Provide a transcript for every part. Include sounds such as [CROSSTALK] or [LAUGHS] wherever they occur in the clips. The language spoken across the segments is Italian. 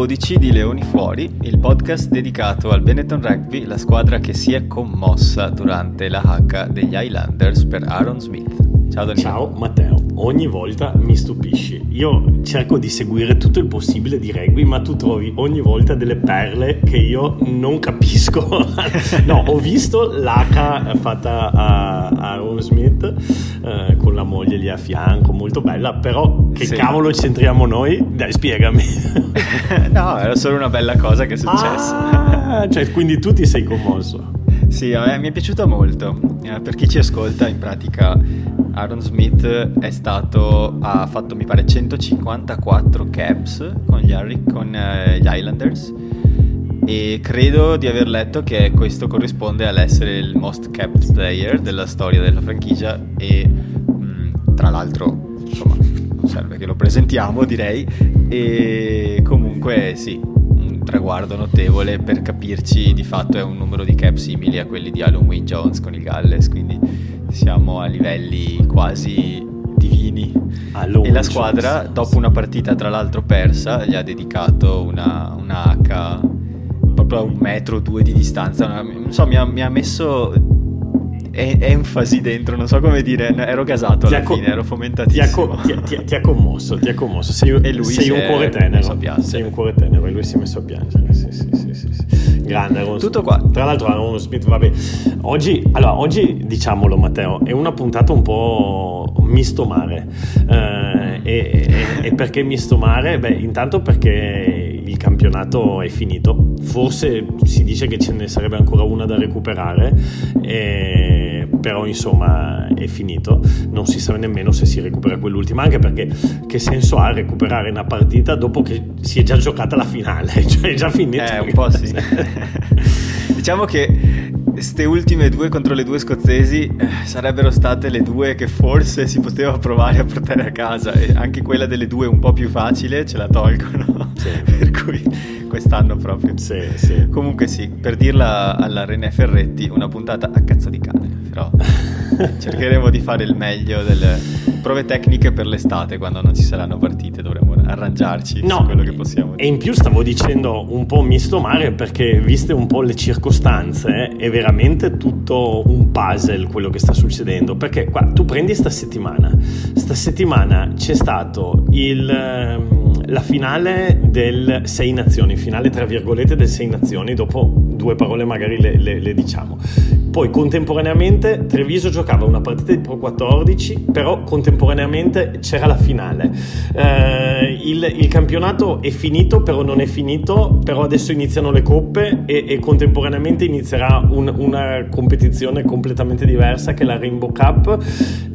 Puntata 12 di Leoni Fuori, il podcast dedicato al Benetton Rugby, la squadra che si è commossa durante la H degli Highlanders per Aaron Smith. Ciao Danilo. Ciao Matteo, ogni volta mi stupisci. Io cerco di seguire tutto il possibile di rugby, ma tu trovi ogni volta delle perle che io non capisco. [LAUGHS] no, ho visto l'H fatta a Aaron Smith eh, con la moglie lì a fianco, molto bella, però che sì. cavolo c'entriamo noi? Dai, spiegami. [LAUGHS] no, era solo una bella cosa che è successa. Ah, cioè, quindi tu ti sei commosso. Sì, me mi è piaciuta molto. Eh, per chi ci ascolta, in pratica Aaron Smith è stato, ha fatto mi pare 154 caps con gli, con, uh, gli Islanders. E credo di aver letto che questo corrisponde all'essere il most capped player della storia della franchigia e mh, mm, tra l'altro insomma non serve che lo presentiamo direi. E comunque sì un traguardo notevole per capirci di fatto è un numero di cap simili a quelli di Alan Wayne Jones con il Galles quindi siamo a livelli quasi divini. Allora, e la squadra, dopo una partita tra l'altro persa, gli ha dedicato una, una H proprio a un metro o due di distanza. Non so, mi ha, mi ha messo enfasi dentro, non so come dire, ero gasato alla co- fine, ero fomentatissimo. Ti ha, ti, ti ha, commosso, ti ha commosso. Sei, e lui sei un cuore tenero. Sei un cuore tenero e lui si è messo a piangere. Sì, sì, sì, sì, sì. Grande Aaron Tutto qua. Tra l'altro Aaron Smith, vabbè. Oggi, allora, oggi diciamolo Matteo, è una puntata un po' misto mare. Eh, e, e, e perché misto mare? Beh, intanto perché il campionato è finito. Forse si dice che ce ne sarebbe ancora una da recuperare. E però insomma è finito, non si sa nemmeno se si recupera quell'ultima, anche perché che senso ha recuperare una partita dopo che si è già giocata la finale, [LAUGHS] cioè è già finita. Eh, un po' sì. [LAUGHS] diciamo che queste ultime due contro le due scozzesi eh, sarebbero state le due che forse si poteva provare a portare a casa e anche quella delle due un po' più facile ce la tolgono, sì. [LAUGHS] per cui quest'anno proprio. Sì, sì. Comunque sì, per dirla alla René Ferretti, una puntata a cazzo di cane, però [LAUGHS] cercheremo di fare il meglio delle prove tecniche per l'estate quando non ci saranno partite, dovremo arrangiarci no, su quello che possiamo dire. E in più stavo dicendo un po' misto mare perché viste un po' le circostanze è veramente tutto un puzzle quello che sta succedendo, perché qua tu prendi sta settimana, sta settimana c'è stato il ehm, la finale del Sei Nazioni, finale tra virgolette del Sei Nazioni, dopo due parole magari le, le, le diciamo. Poi contemporaneamente Treviso giocava una partita di Pro 14, però contemporaneamente c'era la finale. Eh, il, il, campionato è finito, però non è finito, però adesso iniziano le coppe e, e contemporaneamente inizierà un, una competizione completamente diversa che è la Rainbow Cup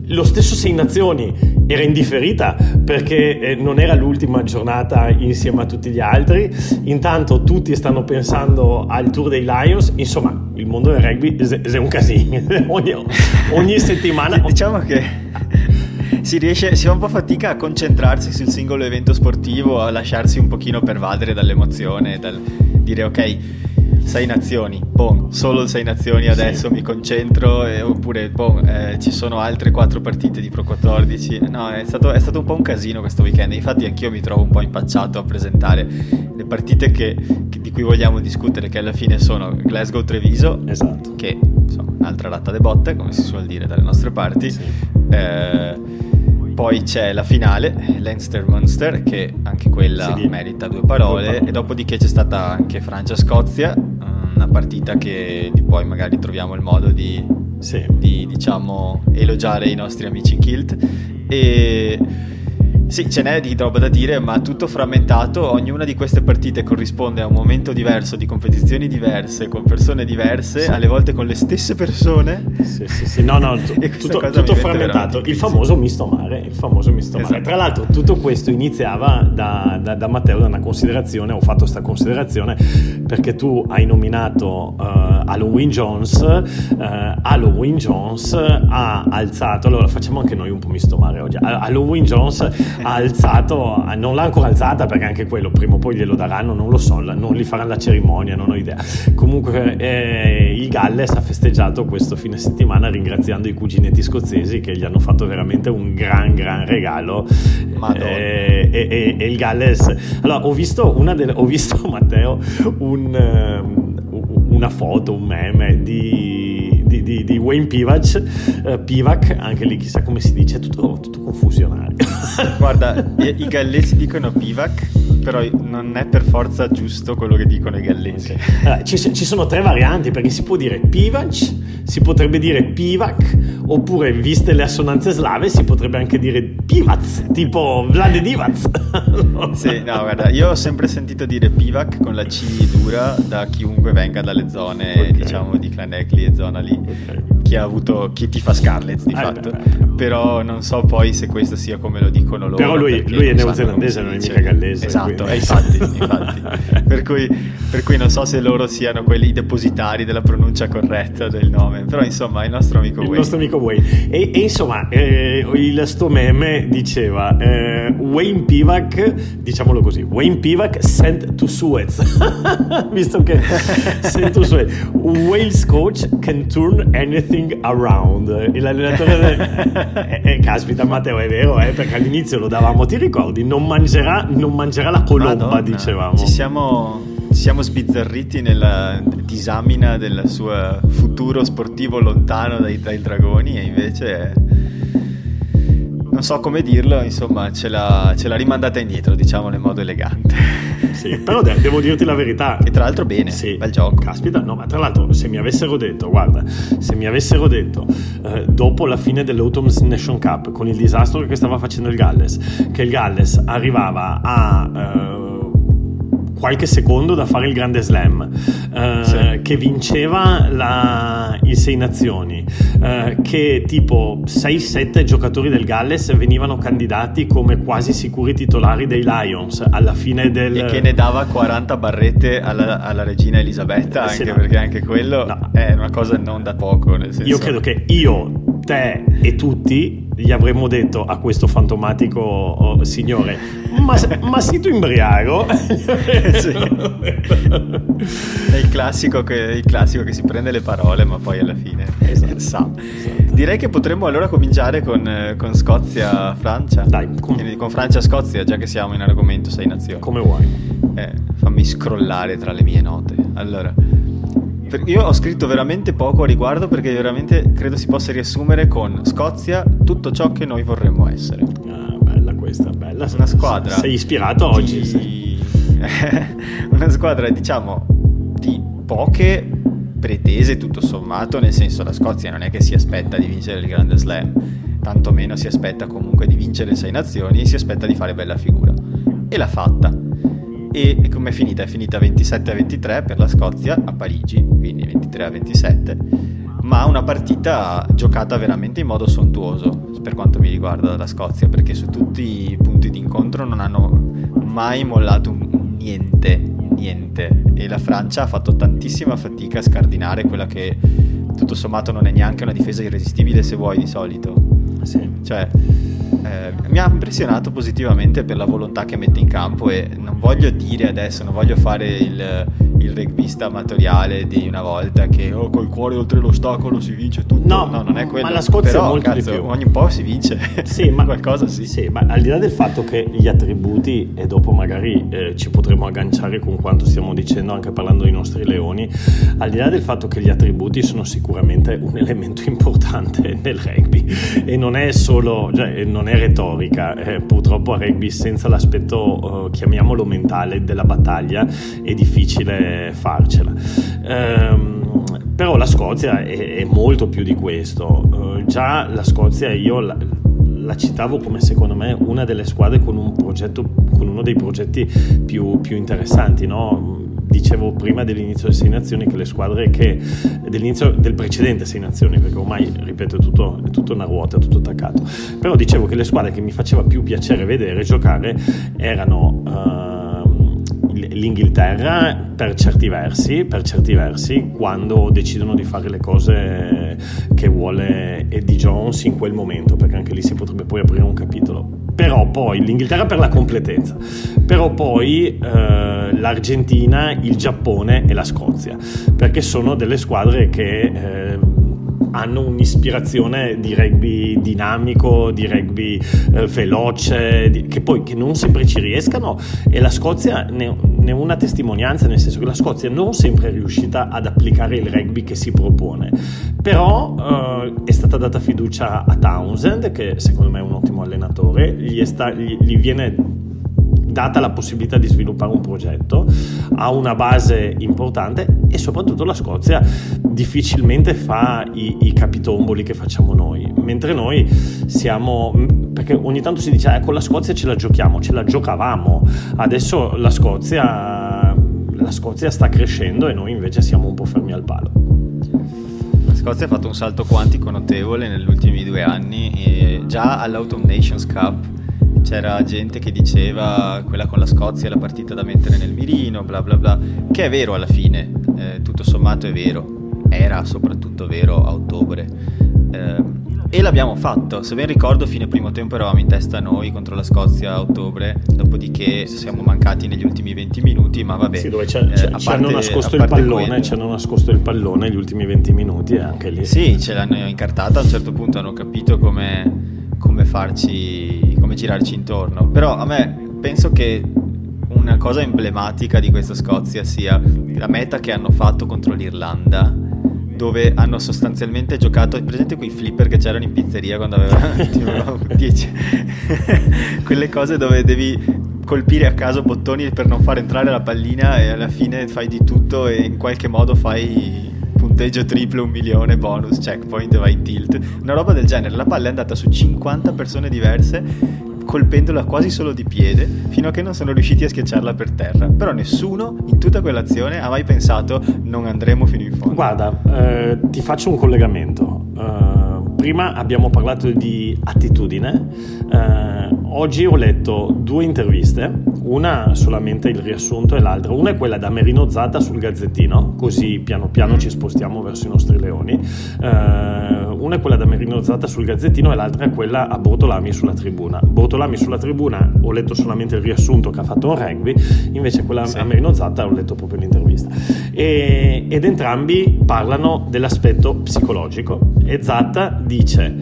lo stesso Sei Nazioni era indifferita perché eh, non era l'ultima giornata insieme a tutti gli altri. Intanto tutti stanno pensando al Tour dei Lions. Insomma, il mondo del rugby è un casino. [LAUGHS] ogni, ogni settimana. [LAUGHS] diciamo che si riesce, si fa un po' fatica a concentrarsi sul singolo evento sportivo, a lasciarsi un pochino pervadere dall'emozione, dal dire ok sei nazioni, boom, solo sei nazioni adesso sì. mi concentro, eh, oppure boom, eh, ci sono altre quattro partite di Pro 14. No, è stato, è stato, un po' un casino questo weekend, infatti anch'io mi trovo un po' impacciato a presentare le partite che, che, di cui vogliamo discutere, che alla fine sono Glasgow-Treviso, esatto. che insomma un'altra ratta de botte, come si suol dire dalle nostre parti. Sì. Eh, poi c'è la finale, Leinster-Munster, che anche quella sì, merita due parole, due parole, e dopodiché c'è stata anche Francia-Scozia, una partita che poi magari troviamo il modo di, sì. di diciamo, elogiare i nostri amici in Kilt. E sì, ce n'è di roba da dire, ma tutto frammentato. Ognuna di queste partite corrisponde a un momento diverso, di competizioni diverse, con persone diverse, sì. alle volte con le stesse persone. Sì, sì, sì. No, no, [LAUGHS] t- tutto, tutto frammentato. Il famoso misto mare. Il famoso misto esatto. mare. Tra l'altro, tutto questo iniziava da, da, da, Matteo, da una considerazione. Ho fatto questa considerazione perché tu hai nominato uh, Halloween Jones. Uh, Halloween Jones ha alzato. Allora, facciamo anche noi un po' misto mare oggi. Halloween Jones ha alzato, non l'ha ancora alzata perché anche quello prima o poi glielo daranno, non lo so, non gli faranno la cerimonia, non ho idea. Comunque eh, il Galles ha festeggiato questo fine settimana ringraziando i cuginetti scozzesi che gli hanno fatto veramente un gran gran regalo. Eh, e, e, e, il Galles... Allora ho visto, delle, ho visto [LAUGHS] Matteo un, um, una foto, un meme di di, di, di Wayne Pivac, uh, Pivac, anche lì chissà come si dice, tutto, tutto confusionario. [LAUGHS] Guarda, i, i gallesi dicono Pivac, però non è per forza giusto quello che dicono i gallesi. Okay. Allora, ci, ci, sono tre varianti, perché si può dire Pivac, si potrebbe dire Pivac, oppure viste le assonanze slave si potrebbe anche dire Pivac, tipo Vlade Divac. [LAUGHS] sì, no, guarda, io ho sempre sentito dire Pivac con la C dura da chiunque venga dalle zone, okay. diciamo, di Clanecli e zona lì chi ha avuto chi ti fa Scarlett di ah, fatto beh, però non so poi se questo sia come lo dicono loro però lui, lui è neozelandese non è mica gallese esatto eh, infatti, infatti. per, cui, per, cui, non so se loro siano quelli depositari della pronuncia corretta del nome però insomma il nostro amico il Wayne nostro amico Wayne e, e insomma eh, il sto meme diceva eh, Wayne Pivac diciamolo così Wayne Pivac sent to Suez visto che sent to Suez Wales coach can turn anything around. E l'allenatore, eh, eh, caspita Matteo, è vero, eh, perché all'inizio lo davamo, ti ricordi? Non mangerà, non mangerà la colomba, Madonna. dicevamo. Ci siamo, ci siamo sbizzarriti nella disamina del suo futuro sportivo lontano dai, dai dragoni e invece non so come dirlo, insomma, ce l'ha, ce l'ha rimandata indietro, diciamolo in modo elegante. Sì, però de- devo dirti la verità. E tra l'altro bene, sì. bel gioco. Caspita, no, ma tra l'altro se mi avessero detto, guarda, se mi avessero detto eh, dopo la fine dell'Autumn Nation Cup, con il disastro che stava facendo il Galles, che il Galles arrivava a... Eh, qualche secondo da fare il grande slam, eh, sì. che vinceva la, il Sei Nazioni, eh, che tipo 6-7 giocatori del Galles venivano candidati come quasi sicuri titolari dei Lions alla fine del... E che ne dava 40 barrette alla, alla regina Elisabetta, anche sì, no. perché anche quello no. è una cosa non da poco. Senso... Io credo che io, te e tutti gli avremmo detto a questo fantomatico oh, signore ma, ma sei tu imbriaco? [LAUGHS] sì. è il classico, che, il classico, che, si prende le parole ma poi alla fine esatto. [LAUGHS] sa esatto. direi che potremmo allora cominciare con, con Scozia-Francia dai com- con Francia-Scozia già che siamo in argomento sei nazioni come vuoi eh, fammi scrollare tra le mie note allora io ho scritto veramente poco a riguardo perché veramente credo si possa riassumere con Scozia tutto ciò che noi vorremmo essere. Ah, bella questa, bella. Una squadra. Sei ispirato di... oggi? Sì. [LAUGHS] una squadra, diciamo, di poche pretese tutto sommato, nel senso la Scozia non è che si aspetta di vincere il Grande Slam, tantomeno si aspetta comunque di vincere le sei nazioni, si aspetta di fare bella figura. E l'ha fatta e come è finita? È finita 27 a 23 per la Scozia a Parigi, quindi 23 a 27, ma una partita giocata veramente in modo sontuoso per quanto mi riguarda dalla Scozia, perché su tutti i punti di incontro non hanno mai mollato niente, niente. E la Francia ha fatto tantissima fatica a scardinare quella che tutto sommato non è neanche una difesa irresistibile se vuoi di solito. Sì. Cioè, eh, mi ha impressionato positivamente per la volontà che mette in campo e non voglio dire adesso, non voglio fare il, il rugbista amatoriale di una volta che oh, col cuore oltre l'ostacolo si vince tutto. No, no non è quello. Ma la Scozia Però, è molto cazzo, di più. Ogni po' si vince. Sì, [LAUGHS] ma qualcosa sì. Sì, ma al di là del fatto che gli attributi, e dopo magari eh, ci potremo agganciare con quanto stiamo dicendo anche parlando dei nostri leoni, al di là del fatto che gli attributi sono sicuramente un [LAUGHS] elemento importante nel rugby e non è solo, cioè, non è retorica, eh, purtroppo a rugby senza l'aspetto, eh, chiamiamolo mentale, della battaglia è difficile farcela. Ehm, però la Scozia è, è, molto più di questo. Uh, già la Scozia io la, la, citavo come secondo me una delle squadre con, un progetto, con uno dei progetti più, più interessanti, no? dicevo prima dell'inizio delle Sei Nazioni che le squadre che dell'inizio del precedente Sei Nazioni perché ormai ripeto è tutto, è tutto una ruota, è tutto attaccato però dicevo che le squadre che mi faceva più piacere vedere giocare erano uh, l'Inghilterra per certi versi, per certi versi, quando decidono di fare le cose che vuole Eddie Jones in quel momento, perché anche lì si potrebbe poi aprire un capitolo. però poi l'Inghilterra per la completezza, però poi eh, l'Argentina, il Giappone e la Scozia, perché sono delle squadre che eh, hanno un'ispirazione di rugby dinamico, di rugby eh, veloce, di, che poi che non sempre ci riescano e la Scozia ne, una testimonianza, nel senso che la Scozia non sempre è riuscita ad applicare il rugby che si propone, però eh, è stata data fiducia a Townsend, che secondo me è un ottimo allenatore, gli, sta, gli, gli viene data la possibilità di sviluppare un progetto, ha una base importante e soprattutto la Scozia difficilmente fa i, i capitomboli che facciamo noi, mentre noi siamo perché ogni tanto si dice eh, con la Scozia ce la giochiamo, ce la giocavamo, adesso la Scozia, la Scozia sta crescendo e noi invece siamo un po' fermi al palo. La Scozia ha fatto un salto quantico notevole negli ultimi due anni e già all'Autumn Nations Cup c'era gente che diceva quella con la Scozia è la partita da mettere nel mirino, bla bla bla, che è vero alla fine, eh, tutto sommato è vero, era soprattutto vero a ottobre. Eh, e l'abbiamo fatto, se ben ricordo fine primo tempo eravamo in testa noi contro la Scozia a ottobre, dopodiché siamo mancati negli ultimi 20 minuti, ma vabbè. Sì, dove c'è, eh, ci hanno nascosto il pallone, ci hanno nascosto il pallone negli ultimi 20 minuti anche lì. Sì, ce l'hanno incartata, a un certo punto hanno capito come come farci, come girarci intorno. Però a me penso che una cosa emblematica di questa Scozia sia la meta che hanno fatto contro l'Irlanda dove hanno sostanzialmente giocato presente quei flipper che c'erano in pizzeria quando avevano [LAUGHS] 10 [LAUGHS] quelle cose dove devi colpire a caso bottoni per non far entrare la pallina e alla fine fai di tutto e in qualche modo fai punteggio triplo, un milione, bonus, checkpoint, vai in tilt. Una roba del genere. La palla è andata su 50 persone diverse colpendola quasi solo di piede fino a che non sono riusciti a schiacciarla per terra. Però nessuno in tutta quell'azione ha mai pensato non andremo fino in fondo. Guarda, eh, ti faccio un collegamento. Uh, prima abbiamo parlato di attitudine. Uh, oggi ho letto due interviste, una solamente il riassunto e l'altra. Una è quella da Merino Zata sul Gazzettino, così piano piano ci spostiamo verso i nostri leoni. Uh, una è quella da Merino Zata sul Gazzettino e l'altra è quella a Bortolami sulla tribuna. Bortolami sulla tribuna ho letto solamente il riassunto che ha fatto un rugby, invece quella sì. a Merino Zata ho letto proprio l'intervista. E, ed entrambi parlano dell'aspetto psicologico e Zatta dice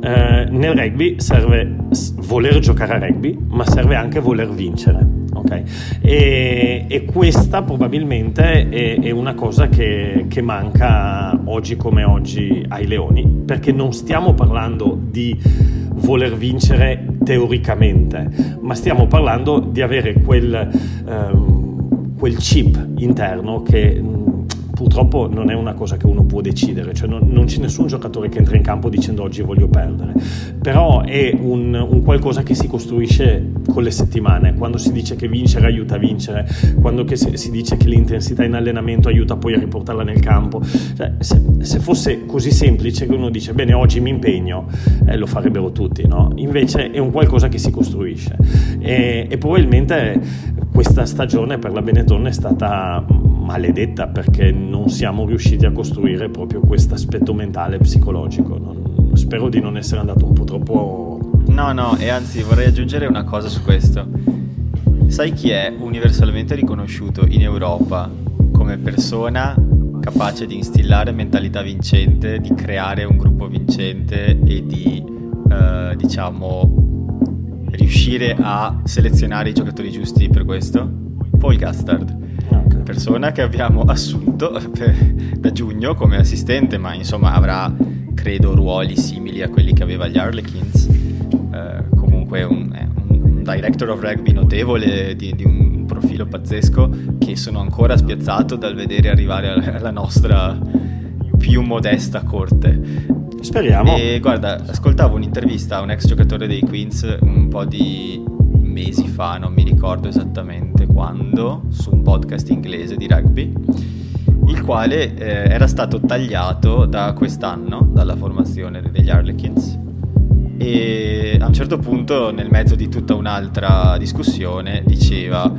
eh, nel rugby serve voler giocare a rugby, ma serve anche voler vincere. Okay? E, e, questa probabilmente è, è una cosa che, che, manca oggi come oggi ai leoni, perché non stiamo parlando di voler vincere teoricamente, ma stiamo parlando di avere quel, ehm, quel chip interno che purtroppo non è una cosa che uno può decidere, cioè non, non c'è nessun giocatore che entra in campo dicendo oggi voglio perdere, però è un, un, qualcosa che si costruisce con le settimane, quando si dice che vincere aiuta a vincere, quando si, si, dice che l'intensità in allenamento aiuta poi a riportarla nel campo, cioè, se, se, fosse così semplice che uno dice bene oggi mi impegno, eh, lo farebbero tutti, no? invece è un qualcosa che si costruisce. E, e probabilmente questa stagione per la Benetton è stata maledetta perché non siamo riusciti a costruire proprio questo aspetto mentale e psicologico. Non, spero di non essere andato un po' troppo... No, no, e anzi vorrei aggiungere una cosa su questo. Sai chi è universalmente riconosciuto in Europa come persona capace di instillare mentalità vincente, di creare un gruppo vincente e di, eh, diciamo, riuscire a selezionare i giocatori giusti per questo? Paul Gastard persona che abbiamo [LAUGHS] assunto per, da giugno come assistente, ma insomma avrà credo ruoli simili a quelli che aveva gli Harlequins. Eh, comunque un, un, un, director of rugby notevole di, di, un profilo pazzesco che sono ancora spiazzato dal vedere arrivare alla nostra più modesta corte. Speriamo. E guarda, ascoltavo un'intervista a un ex giocatore dei Queens un po' di mesi fa, non mi ricordo esattamente quando, su un podcast inglese di rugby, il quale eh, era stato tagliato da quest'anno, dalla formazione degli Harlequins. E a un certo punto, nel mezzo di tutta un'altra discussione, diceva: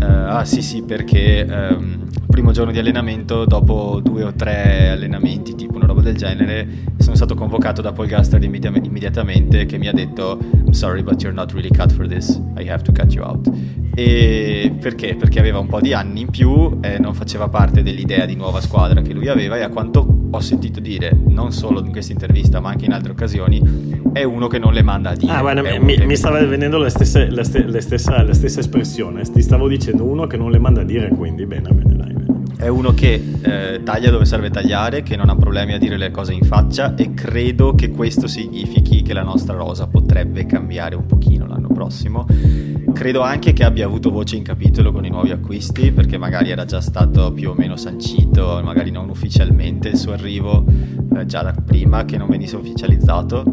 eh, Ah, sì, sì, perché ehm, primo giorno di allenamento, dopo due o tre allenamenti, tipo una roba del genere, sono stato convocato da Paul Gastard immedi- immediatamente che mi ha detto I'm sorry but you're not really cut for this, I have to cut you out. E perché? Perché aveva un po' di anni in più, eh, non faceva parte dell'idea di nuova squadra che lui aveva e a quanto ho sentito dire, non solo in questa intervista ma anche in altre occasioni, è uno che non le manda a dire. Ah, guarda, mi, mi, stava venendo la stessa, la, st- la, stessa, la stessa espressione, ti stavo dicendo uno che non le manda a dire, quindi bene, bene, dai. È uno che eh, taglia dove serve tagliare, che non ha problemi a dire le cose in faccia e credo che questo significhi che la nostra rosa potrebbe cambiare un pochino l'anno prossimo. Credo anche che abbia avuto voce in capitolo con i nuovi acquisti, perché magari era già stato più o meno sancito, magari non ufficialmente il suo arrivo, eh, già da prima che non venisse ufficializzato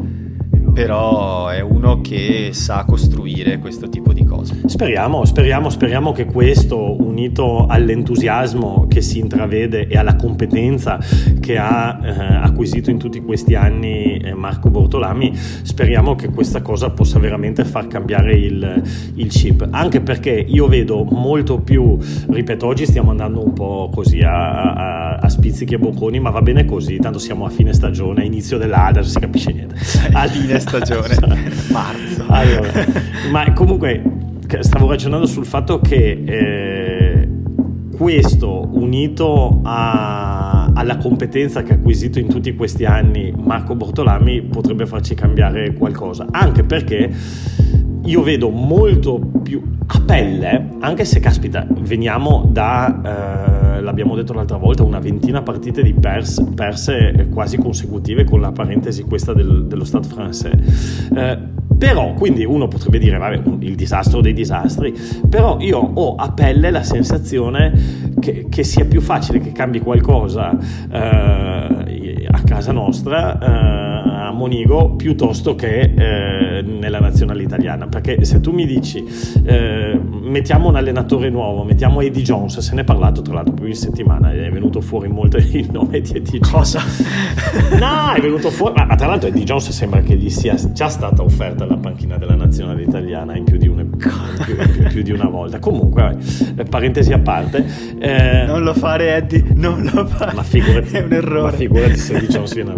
però è uno che sa costruire questo tipo di cose. Speriamo, speriamo, speriamo che questo, unito all'entusiasmo che si intravede e alla competenza che ha eh, acquisito in tutti questi anni eh, Marco Bortolami, speriamo che questa cosa possa veramente far cambiare il, il chip. Anche perché io vedo molto più, ripeto, oggi stiamo andando un po' così a, a, a spizzichi e bocconi, ma va bene così, tanto siamo a fine stagione, inizio dell'Ader, si capisce niente. A [LAUGHS] fine stagione, [LAUGHS] marzo. Allora, ma comunque stavo ragionando sul fatto che eh, questo unito a, alla competenza che ha acquisito in tutti questi anni Marco Bortolami potrebbe farci cambiare qualcosa, anche perché io vedo molto più a pelle, anche se caspita, veniamo da, eh, l'abbiamo detto l'altra volta, una ventina partite di pers, perse quasi consecutive con la parentesi questa del, dello Stade francese. Eh, però, quindi uno potrebbe dire, vabbè, il disastro dei disastri, però io ho a pelle la sensazione che, che sia più facile che cambi qualcosa eh, a casa nostra, eh, a Monigo, piuttosto che eh, nella nazionale italiana. Perché se tu mi dici, eh, mettiamo un allenatore nuovo, mettiamo Eddie Jones, se ne è parlato tra l'altro più in settimana, è venuto fuori molto [LAUGHS] il nome di Eddie Jones. Cosa? no, è venuto fuori, ma, tra l'altro Eddie Jones sembra che gli sia già stata offerta alla panchina della nazionale italiana in più di, una, più, più, più di una volta. Comunque, vabbè, parentesi a parte. Eh, non lo fare, Eddie, non lo fare. Ma figurati, è un errore. Ma figurati se Eddie Jones viene a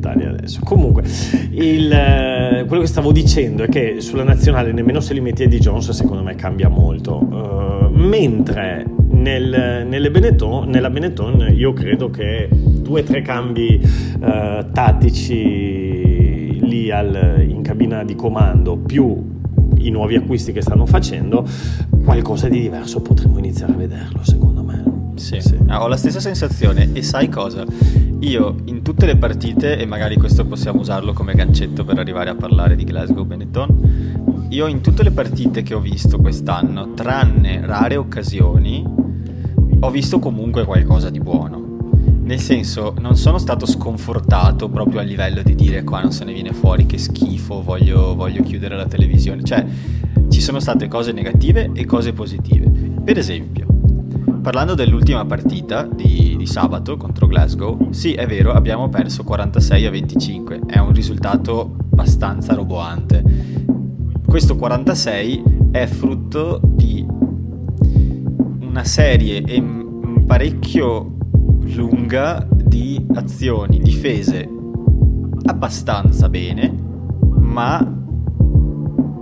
l'Italia adesso. Comunque, il, eh, quello che stavo dicendo è che sulla nazionale, nemmeno se li metti Eddie Jones, secondo me cambia molto. Uh, mentre nel, Benetton, nella Benetton io credo che due o tre cambi uh, tattici lì al, in cabina di comando più i nuovi acquisti che stanno facendo, qualcosa di diverso potremmo iniziare a vederlo, secondo me. Sì, sì. Ah, ho la stessa sensazione e sai cosa? Io in tutte le partite, e magari questo possiamo usarlo come gancetto per arrivare a parlare di Glasgow Benetton, io in tutte le partite che ho visto quest'anno, tranne rare occasioni, ho visto comunque qualcosa di buono. Nel senso, non sono stato sconfortato proprio a livello di dire qua non se ne viene fuori, che schifo, voglio, voglio chiudere la televisione. Cioè, ci sono state cose negative e cose positive. Per esempio, parlando dell'ultima partita di, di, sabato contro Glasgow, sì è vero abbiamo perso 46 a 25, è un risultato abbastanza roboante. Questo 46 è frutto di una serie e parecchio lunga di azioni difese abbastanza bene, ma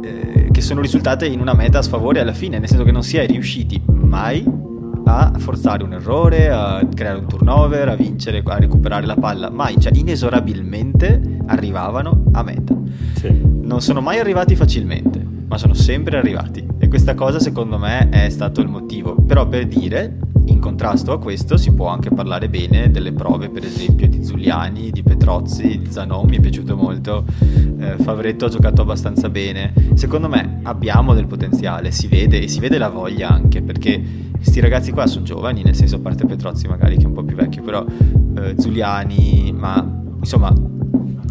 eh, che sono risultate in una meta a sfavore alla fine, nel senso che non si è riusciti mai a forzare un errore, a creare un turnover, a vincere, a recuperare la palla, mai, cioè inesorabilmente arrivavano a meta. Sì. Non sono mai arrivati facilmente, ma sono sempre arrivati e questa cosa secondo me è stato il motivo. Però per dire in contrasto a questo si può anche parlare bene delle prove, per esempio, di Zuliani, di Petrozzi, di Zanon, mi è piaciuto molto, eh, Favretto ha giocato abbastanza bene. Secondo me abbiamo del potenziale, si vede e si vede la voglia anche, perché questi ragazzi qua sono giovani, nel senso a parte Petrozzi magari che è un po' più vecchio, però eh, Zuliani, ma insomma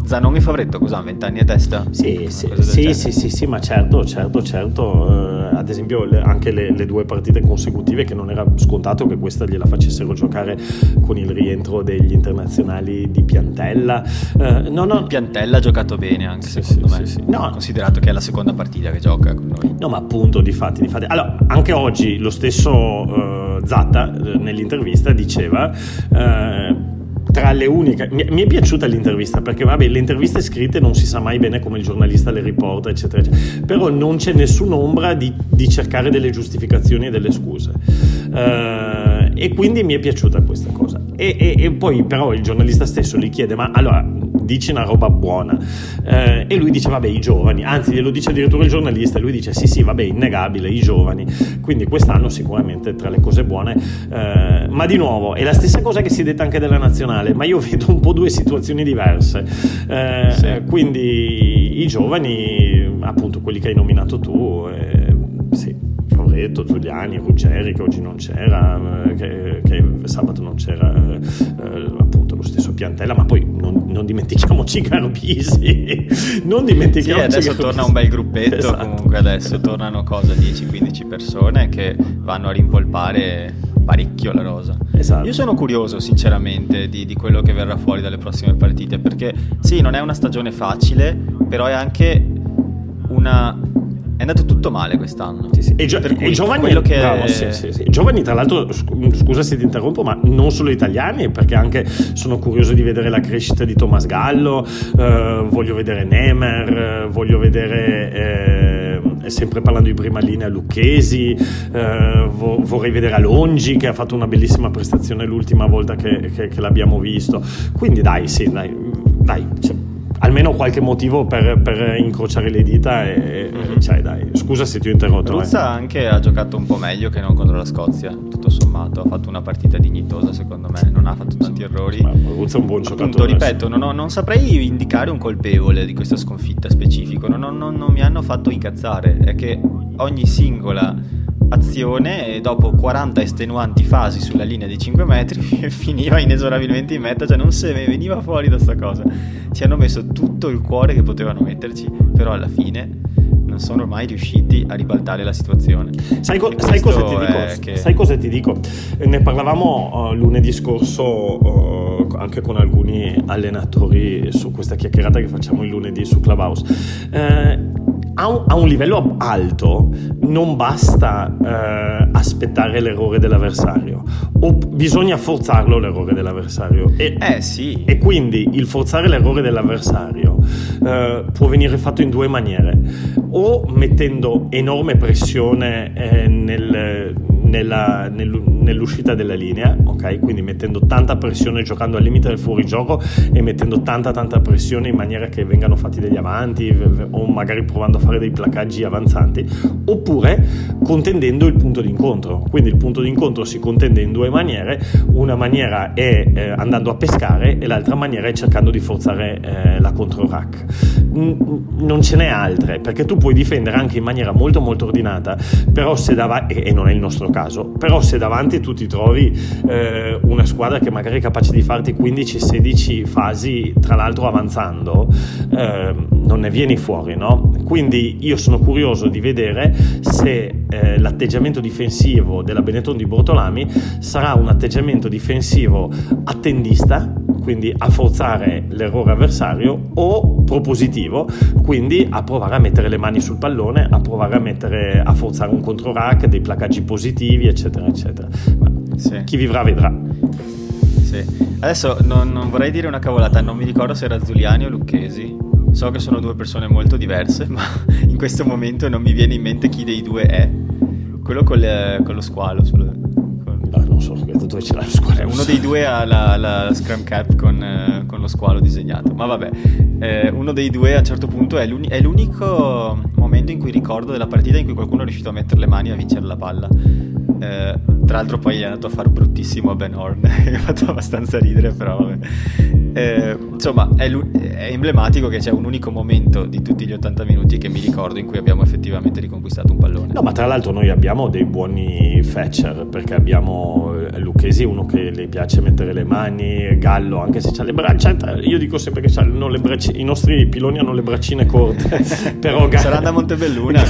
Zanon e Favretto cosa 20 anni a testa? Sì, sì, sì, sì, sì, sì, ma certo, certo, certo. Uh, ad esempio le, anche le, le, due partite consecutive che non era scontato che questa gliela facessero giocare con il rientro degli internazionali di Piantella. Uh, no, no. Piantella ha giocato bene anche sì, secondo me. No. Considerato che è la seconda partita che gioca con noi. No, ma appunto, di fatti, di fatti. Allora, anche oggi lo stesso uh, Zatta nell'intervista diceva tra le uniche. Mi, mi, è piaciuta l'intervista perché, vabbè, le interviste scritte non si sa mai bene come il giornalista le riporta, eccetera, eccetera. Però non c'è nessun'ombra di, di cercare delle giustificazioni e delle scuse. Uh, e quindi mi è piaciuta questa cosa. E, e, e, poi, però, il giornalista stesso gli chiede: Ma allora dici una roba buona? Uh, e lui dice: Vabbè, i giovani, anzi, glielo dice addirittura il giornalista. Lui dice: Sì, sì, vabbè, innegabile, i giovani. Quindi, quest'anno sicuramente tra le cose buone. Uh, ma di nuovo, è la stessa cosa che si è detta anche della nazionale ma io [LAUGHS] vedo un po' due situazioni diverse. Eh, sì. Quindi i giovani, appunto quelli che hai nominato tu, eh, sì, Favoretto, Giuliani, Ruggeri che oggi non c'era, eh, che, che sabato non c'era eh, appunto lo stesso Piantella, ma poi non, non dimentichiamoci Garbisi, non dimentichiamoci sì, adesso Garbisi. torna un bel gruppetto, esatto. comunque adesso tornano cosa 10-15 persone che vanno a rimpolpare parecchio la rosa. Esatto. Io sono curioso, sinceramente, di, di, quello che verrà fuori dalle prossime partite, perché sì, non è una stagione facile, però è anche una... È andato tutto male quest'anno. Sì, sì. E, gio- e Giovanni, che... bravo, sì, sì, sì. Giovanni, tra l'altro, scusa se ti interrompo, ma non solo italiani, perché anche sono curioso di vedere la crescita di Thomas Gallo, eh, voglio vedere Nemer, eh, voglio vedere... Eh, sempre parlando di prima linea Lucchesi, eh, vo- vorrei vedere Alongi che ha fatto una bellissima prestazione l'ultima volta che, che, che l'abbiamo visto. Quindi dai, sì, dai, dai cioè, almeno qualche motivo per, per, incrociare le dita e, mm-hmm. cioè, dai, scusa se ti ho interrotto. Ruzza eh. anche ha giocato un po' meglio che non contro la Scozia, tutto sommato, ha fatto una partita dignitosa secondo me, non ha fatto tanti errori. Ruzza è un buon giocatore. Appunto, ripeto, non, ho, non, saprei indicare un colpevole di questa sconfitta specifico, non, non, non mi hanno fatto incazzare, è che ogni singola azione e dopo 40 estenuanti fasi sulla linea di 5 metri [LAUGHS] finiva inesorabilmente in meta, cioè non se ne veniva fuori da sta cosa. Ci hanno messo tutto il cuore che potevano metterci, però alla fine non sono mai riusciti a ribaltare la situazione. Sai, co- sai cosa ti dico? Che... Sai cosa ti dico? Ne parlavamo uh, lunedì scorso uh, anche con alcuni allenatori su questa chiacchierata che facciamo il lunedì su Clubhouse. Uh, a un, a un, livello alto non basta eh, aspettare l'errore dell'avversario, o bisogna forzarlo l'errore dell'avversario. E, eh sì. E quindi il forzare l'errore dell'avversario eh, può venire fatto in due maniere, o mettendo enorme pressione eh, nel nella, nell'uscita della linea, ok? Quindi mettendo tanta pressione, giocando al limite del fuorigioco e mettendo tanta tanta pressione in maniera che vengano fatti degli avanti o magari provando a fare dei placaggi avanzanti, oppure contendendo il punto d'incontro. Quindi il punto d'incontro si contende in due maniere, una maniera è eh, andando a pescare e l'altra maniera è cercando di forzare eh, la contro-rack. non ce n'è altre, perché tu puoi difendere anche in maniera molto molto ordinata, però se davanti, e non è il nostro caso, caso, però se davanti tu ti trovi eh, una squadra che magari è capace di farti 15-16 fasi, tra l'altro avanzando, eh, non ne vieni fuori, no? Quindi io sono curioso di vedere se eh, l'atteggiamento difensivo della Benetton di Bortolami sarà un atteggiamento difensivo attendista, quindi a forzare l'errore avversario, o propositivo, quindi a provare a mettere le mani sul pallone, a provare a, mettere, a forzare un contro rack, dei placaggi positivi, eccetera, eccetera. Ma sì. Chi vivrà vedrà. Sì. Adesso non, non, vorrei dire una cavolata, non mi ricordo se era Zuliani o Lucchesi. So che sono due persone molto diverse, [LAUGHS] ma in questo momento non mi viene in mente chi dei due è. Quello con, le, con lo squalo. Sul, Ah, non so, dove c'è la squalo. Eh, uno dei due ha la, la Scrum Cap con, eh, con, lo squalo disegnato. Ma vabbè, eh, uno dei due a un certo punto è, l'uni- è, l'unico momento in cui ricordo della partita in cui qualcuno è riuscito a mettere le mani a vincere la palla. Eh, Tra l'altro poi è andato a fare bruttissimo a Ben Horn, [LAUGHS] mi ha fatto abbastanza ridere, però vabbè. Eh, insomma, è, è, emblematico che c'è un unico momento di tutti gli 80 minuti che mi ricordo in cui abbiamo effettivamente riconquistato un pallone. No, ma tra l'altro noi abbiamo dei buoni fetcher, perché abbiamo eh, Lucchesi, uno che le piace mettere le mani, Gallo, anche se ha le braccia, io dico sempre che le bracci, i nostri piloni hanno le braccine corte, [LAUGHS] però Gallo... Saranno a Montebelluna,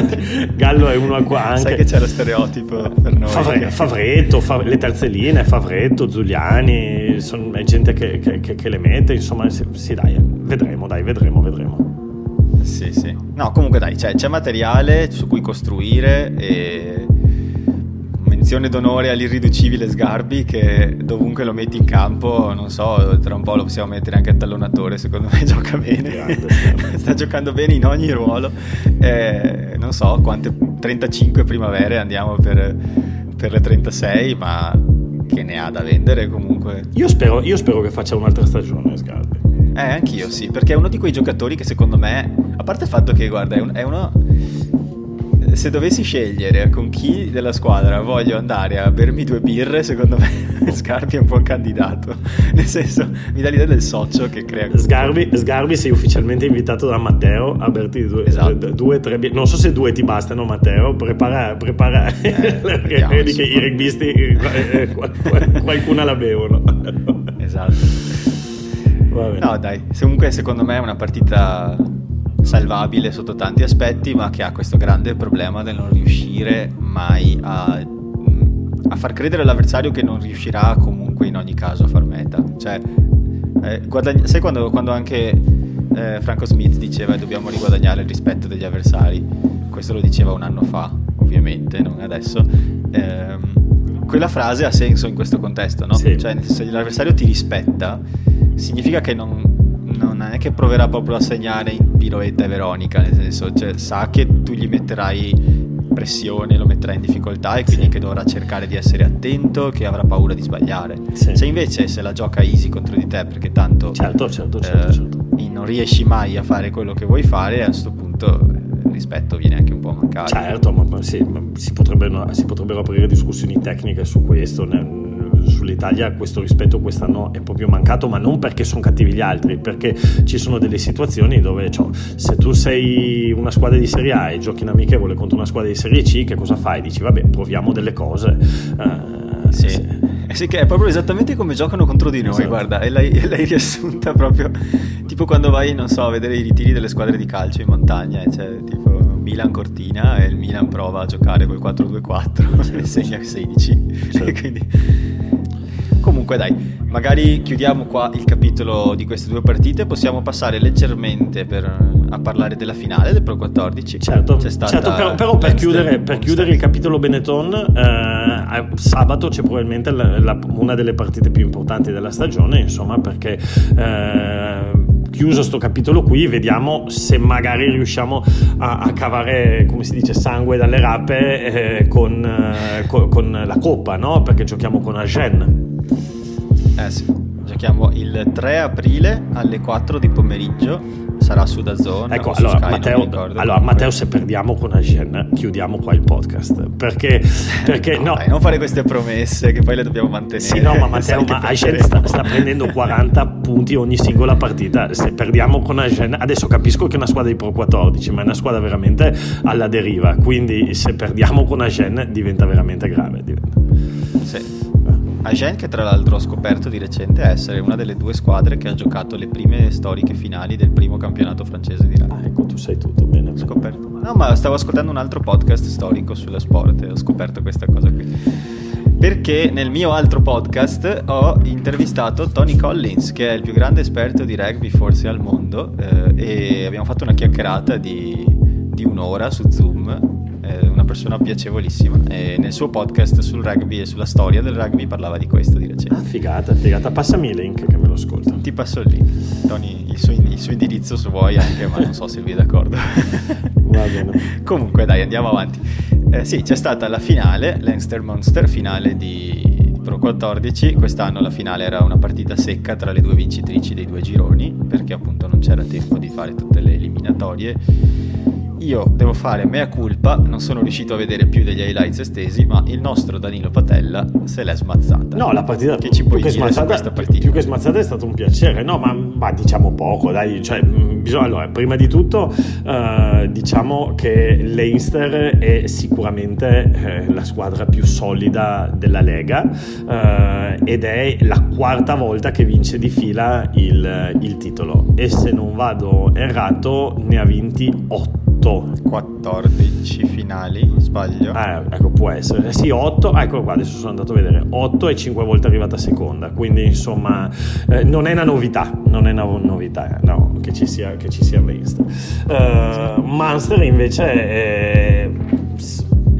[LAUGHS] Gallo è uno qua anche... Sai che c'è lo stereotipo per noi. Favre, Favretto, Favre, le terzelline, Favretto, Giuliani, son, è gente che, che, che, che, le mette, insomma, sì, dai, vedremo, dai, vedremo, vedremo. Sì, sì. No, comunque dai, c'è, c'è materiale su cui costruire e menzione d'onore all'irriducibile Sgarbi che dovunque lo metti in campo, non so, tra un po' lo possiamo mettere anche a tallonatore, secondo me [LAUGHS] gioca bene, [LAUGHS] sta giocando bene in ogni ruolo, eh, non so quante 35 primavere andiamo per, per le 36, ma che ne ha da vendere comunque. Io spero, io spero che faccia un'altra stagione Sgarbi. Eh, anch'io sì, perché è uno di quei giocatori che secondo me, a parte il fatto che, guarda, è, un, è uno se dovessi scegliere con chi della squadra voglio andare a bermi due birre, secondo me [LAUGHS] Sgarbi è un buon candidato. Nel senso, mi dà l'idea del socio che crea. Sgarbi, Sgarbi sei ufficialmente invitato da Matteo a berti due, esatto. due tre birre. Non so se due ti bastano, Matteo. Prepara, prepara. Eh, [LAUGHS] vedi che i rugbisti eh, eh, qualcuna la bevono. esatto. No, dai, comunque secondo me è una partita salvabile sotto tanti aspetti, ma che ha questo grande problema del non riuscire mai a, a far credere all'avversario che non riuscirà comunque in ogni caso a far meta. Cioè, eh, guadagn- sai quando, quando anche eh, Franco Smith diceva che dobbiamo riguadagnare il rispetto degli avversari? Questo lo diceva un anno fa, ovviamente, non adesso. Eh, quella frase ha senso in questo contesto, no? Sì. Cioè, se l'avversario ti rispetta, significa che non, non è che proverà proprio a segnare in Piroetta e Veronica, nel senso, cioè, sa che tu gli metterai pressione, lo metterai in difficoltà e quindi sì. che dovrà cercare di essere attento, che avrà paura di sbagliare. Sì. Se invece se la gioca easy contro di te perché tanto certo, certo, certo, eh, certo. non riesci mai a fare quello che vuoi fare, a questo punto il rispetto viene anche un po' a mancare. Certo, ma, sì, ma si, potrebbero, si, potrebbero, aprire discussioni tecniche su questo. Ne, sull'Italia questo rispetto quest'anno è proprio mancato, ma non perché sono cattivi gli altri, perché ci sono delle situazioni dove cioè, se tu sei una squadra di Serie A e giochi in amichevole contro una squadra di Serie C, che cosa fai? Dici vabbè, proviamo delle cose. Uh, sì. sì. Eh sì, che è proprio esattamente come giocano contro di noi, esatto. guarda, e l'hai, l'hai, riassunta proprio tipo quando vai, non so, a vedere i ritiri delle squadre di calcio in montagna, cioè tipo Milan Cortina e il Milan prova a giocare col 4-2-4 e [LAUGHS] segna 16. Certo. [LAUGHS] quindi Comunque dai, magari chiudiamo qua il capitolo di queste due partite, possiamo passare leggermente per, a parlare della finale del Pro 14. Certo, certo però, però per, chiudere, per chiudere, il capitolo Benetton, eh, sabato c'è probabilmente la, la, una delle partite più importanti della stagione, insomma, perché... Eh, chiuso questo capitolo qui, vediamo se magari riusciamo a, a cavare, come si dice, sangue dalle rape eh, con, eh, con, con, la coppa, no? Perché giochiamo con Agen. Eh sì, giochiamo il 3 aprile alle 4 di pomeriggio. Sarà su da zona. Ecco, allora, Sky, Matteo, allora Matteo, se perdiamo con Agen, chiudiamo qua il podcast. Perché, perché [LAUGHS] no, no. Dai, non fare queste promesse che poi le dobbiamo mantenere. Sì, no, ma Matteo, ma Agen sta, sta, prendendo 40 punti ogni singola partita. Se perdiamo con Agen, adesso capisco che è una squadra di Pro 14, ma è una squadra veramente alla deriva. Quindi, se perdiamo con Agen, diventa veramente grave. Diventa. Sì. Agen che tra l'altro ho scoperto di recente essere una delle due squadre che ha giocato le prime storiche finali del primo campionato francese di rugby. Ah, ecco, tu sai tutto, bene. Ho scoperto. No, ma stavo ascoltando un altro podcast storico sulla sport e ho scoperto questa cosa qui. Perché nel mio altro podcast ho intervistato Tony Collins, che è il più grande esperto di rugby forse al mondo, eh, e abbiamo fatto una chiacchierata di, di un'ora su Zoom persona piacevolissima e nel suo podcast sul rugby e sulla storia del rugby parlava di questo di recente. Ah, figata, figata. Passami il link che me lo ascolto. Ti passo il link. Tony, il suo, il suo indirizzo se vuoi anche, ma non so se lui è d'accordo. [LAUGHS] Va bene. Comunque dai, andiamo avanti. Eh, sì, c'è stata la finale, Leinster Monster, finale di Pro 14. Quest'anno la finale era una partita secca tra le due vincitrici dei due gironi, perché appunto non c'era tempo di fare tutte le eliminatorie io devo fare mea culpa, non sono riuscito a vedere più degli highlights estesi, ma il nostro Danilo Patella se l'è smazzata. No, la partita che ci puoi più che smazzata, questa partita? Più che smazzata è stato un piacere, no, ma, ma diciamo poco, dai, cioè, mm, bisogna, allora, prima di tutto uh, diciamo che l'Einster è sicuramente eh, la squadra più solida della Lega uh, ed è la quarta volta che vince di fila il, il titolo e se non vado errato ne ha vinti 8 14 finali, sbaglio? Eh, ecco, può essere. Sì, 8, ecco qua, adesso sono andato a vedere. 8 e 5 volte arrivata seconda, quindi insomma eh, non è una novità, non è una novità, no, che ci sia, che ci sia Mainster. Uh, Munster invece è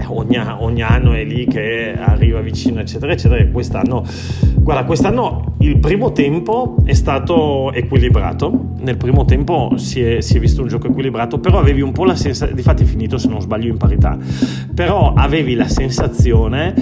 ogni, ogni, anno è lì che arriva vicino, eccetera, eccetera. E quest'anno, guarda, quest'anno il primo tempo è stato equilibrato. Nel primo tempo si è, si è visto un gioco equilibrato, però avevi un po' la sensazione, difatti è finito se non sbaglio in parità, però avevi la sensazione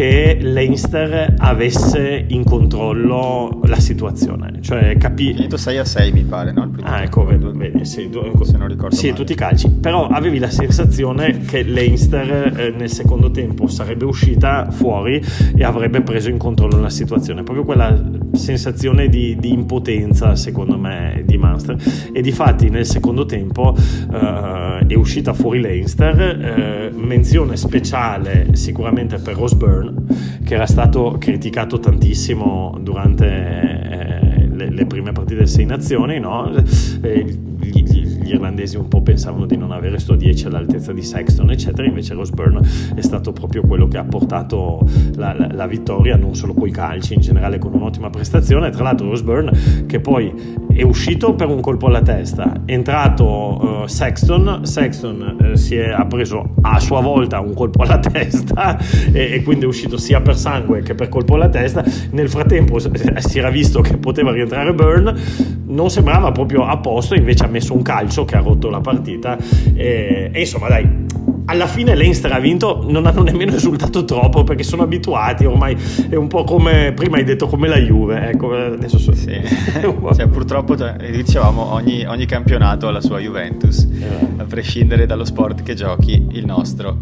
che Leinster avesse in controllo la situazione. Cioè, capi... Finito 6 a 6 mi pare, no? ah, ecco, vedi, vedi sì, se non ricordo Sì, male. tutti i calci. Però avevi la sensazione che Leinster eh, nel secondo tempo sarebbe uscita fuori e avrebbe preso in controllo la situazione. Proprio quella sensazione di, di impotenza, secondo me, di Munster. E di fatti nel secondo tempo eh, è uscita fuori Leinster. Eh, menzione speciale sicuramente per Rosburn, che era stato criticato tantissimo durante eh, le, le, prime partite delle Sei Nazioni, no? Eh, gli, irlandesi un po' pensavano di non avere sto 10 all'altezza di Sexton, eccetera, invece Rosburn è stato proprio quello che ha portato la, la, la vittoria, non solo coi calci, in generale con un'ottima prestazione. Tra l'altro Rosburn che poi è uscito per un colpo alla testa, è entrato uh, Sexton, Sexton uh, si è, ha preso a sua volta un colpo alla testa [LAUGHS] e, e, quindi è uscito sia per sangue che per colpo alla testa. Nel frattempo si era visto che poteva rientrare Burn, non sembrava proprio a posto, invece ha messo un calcio che ha rotto la partita e, e insomma dai alla fine l'Einster ha vinto, non hanno nemmeno esultato troppo perché sono abituati, ormai è un po' come prima hai detto come la Juve, ecco, adesso so. sì. [LAUGHS] cioè, purtroppo cioè, dicevamo ogni, ogni, campionato ha la sua Juventus, eh. a prescindere dallo sport che giochi, il nostro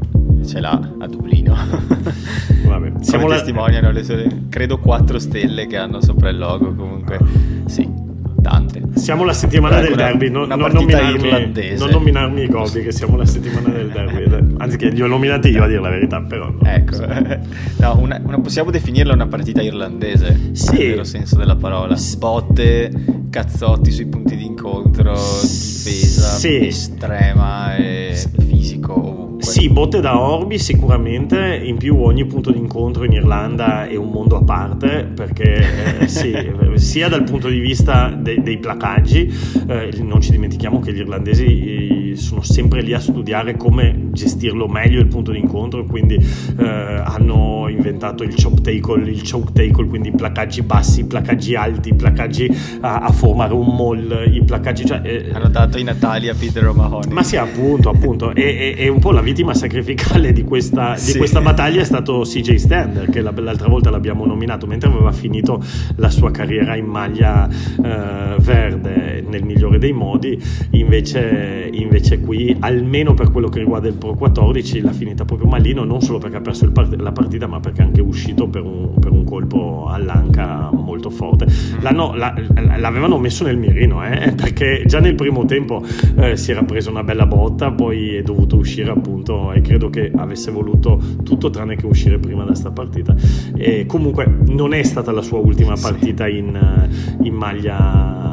ce l'ha a Dublino. [LAUGHS] Vabbè, siamo la... testimoniano le sue, credo quattro stelle che hanno sopra il logo comunque. Sì tante. Siamo la settimana del derby, non, non, nominarmi, non, nominarmi, i Gobi, che siamo la settimana del derby. Anzi, che li ho nominati io a dire la verità, però. No. Ecco, [LAUGHS] no, una, una, possiamo definirla una partita irlandese, sì. nel vero senso della parola. Botte, cazzotti sui punti di incontro, difesa sì. estrema e fisico sì, botte da Orbi sicuramente, in più ogni punto di incontro in Irlanda è un mondo a parte perché eh, sì, [LAUGHS] sia dal punto di vista de- dei placaggi, eh, non ci dimentichiamo che gli irlandesi sono sempre lì a studiare come gestirlo meglio il punto di incontro, quindi eh, hanno inventato il chop tackle, il choke tackle, quindi i placaggi bassi, i placaggi alti, i placaggi a, a formare un mall, i placaggi... Cioè, eh, hanno dato in Natalia Peter O'Mahony. Ma sì, appunto, appunto, è, è, è un po' la vittima sacrificale di questa, sì. di questa battaglia è stato CJ Stander, che l'altra volta l'abbiamo nominato mentre aveva finito la sua carriera in maglia eh, verde nel migliore dei modi, invece, invece, qui, almeno per quello che riguarda il Pro 14, l'ha finita proprio malino, non solo perché ha perso part- la partita, ma perché è anche uscito per un, per un colpo all'anca molto forte. Mm. L'hanno, la, l'avevano messo nel mirino, eh, [LAUGHS] perché già nel primo tempo eh, si era preso una bella botta, poi è dovuto uscire appunto appunto e credo che avesse voluto tutto tranne che uscire prima da sta partita e comunque non è stata la sua ultima partita in, in maglia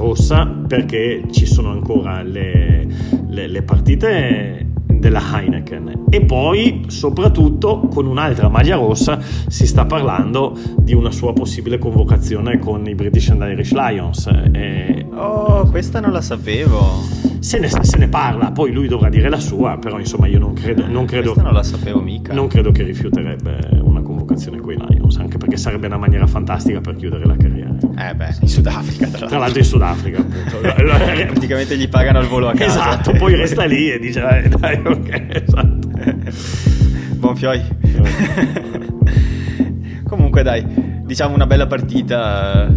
rossa perché ci sono ancora le, le, le partite della Heineken e poi soprattutto con un'altra maglia rossa si sta parlando di una sua possibile convocazione con i British and Irish Lions e... oh questa non la sapevo se ne, se ne, parla, poi lui dovrà dire la sua, però insomma io non credo, non credo, non la sapevo mica. Non credo che rifiuterebbe una convocazione con i Lions, anche perché sarebbe una maniera fantastica per chiudere la carriera. Eh beh, in Sudafrica tra l'altro. Tra l'altro in Sudafrica appunto. [LAUGHS] Praticamente gli pagano il volo a casa. Esatto, poi resta lì e dice eh, dai ok, esatto. Buon fioi. Comunque dai, diciamo una bella partita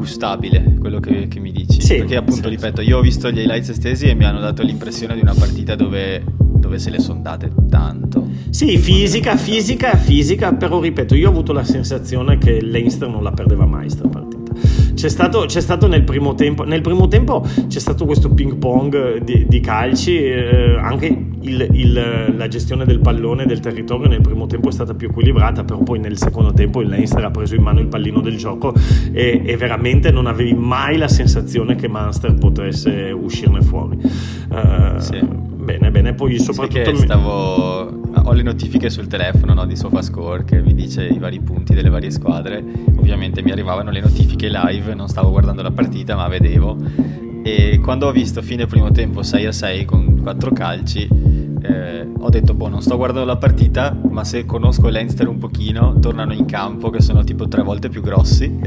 gustabile quello che, che mi dici. Sì, Perché appunto, sì, ripeto, io ho visto gli highlights estesi e mi hanno dato l'impressione di una partita dove, dove se le sono date tanto. Sì, fisica, fisica, fisica, però ripeto, io ho avuto la sensazione che Leinster non la perdeva mai sta partita. C'è stato, c'è stato, nel primo tempo, nel primo tempo c'è stato questo ping pong di, di calci, eh, anche il, il, la gestione del pallone del territorio nel primo tempo è stata più equilibrata, però poi nel secondo tempo il Leinster ha preso in mano il pallino del gioco e, e veramente non avevi mai la sensazione che Munster potesse uscirne fuori. Uh, sì. Bene, bene, poi soprattutto... Sì, stavo... Ho le notifiche sul telefono no, di SofaScore che mi dice i vari punti delle varie squadre. Ovviamente mi arrivavano le notifiche live, non stavo guardando la partita ma vedevo. E quando ho visto fine primo tempo 6 a 6 con 4 calci eh, ho detto, boh, non sto guardando la partita, ma se conosco Leinster un pochino, tornano in campo che sono tipo tre volte più grossi. [LAUGHS]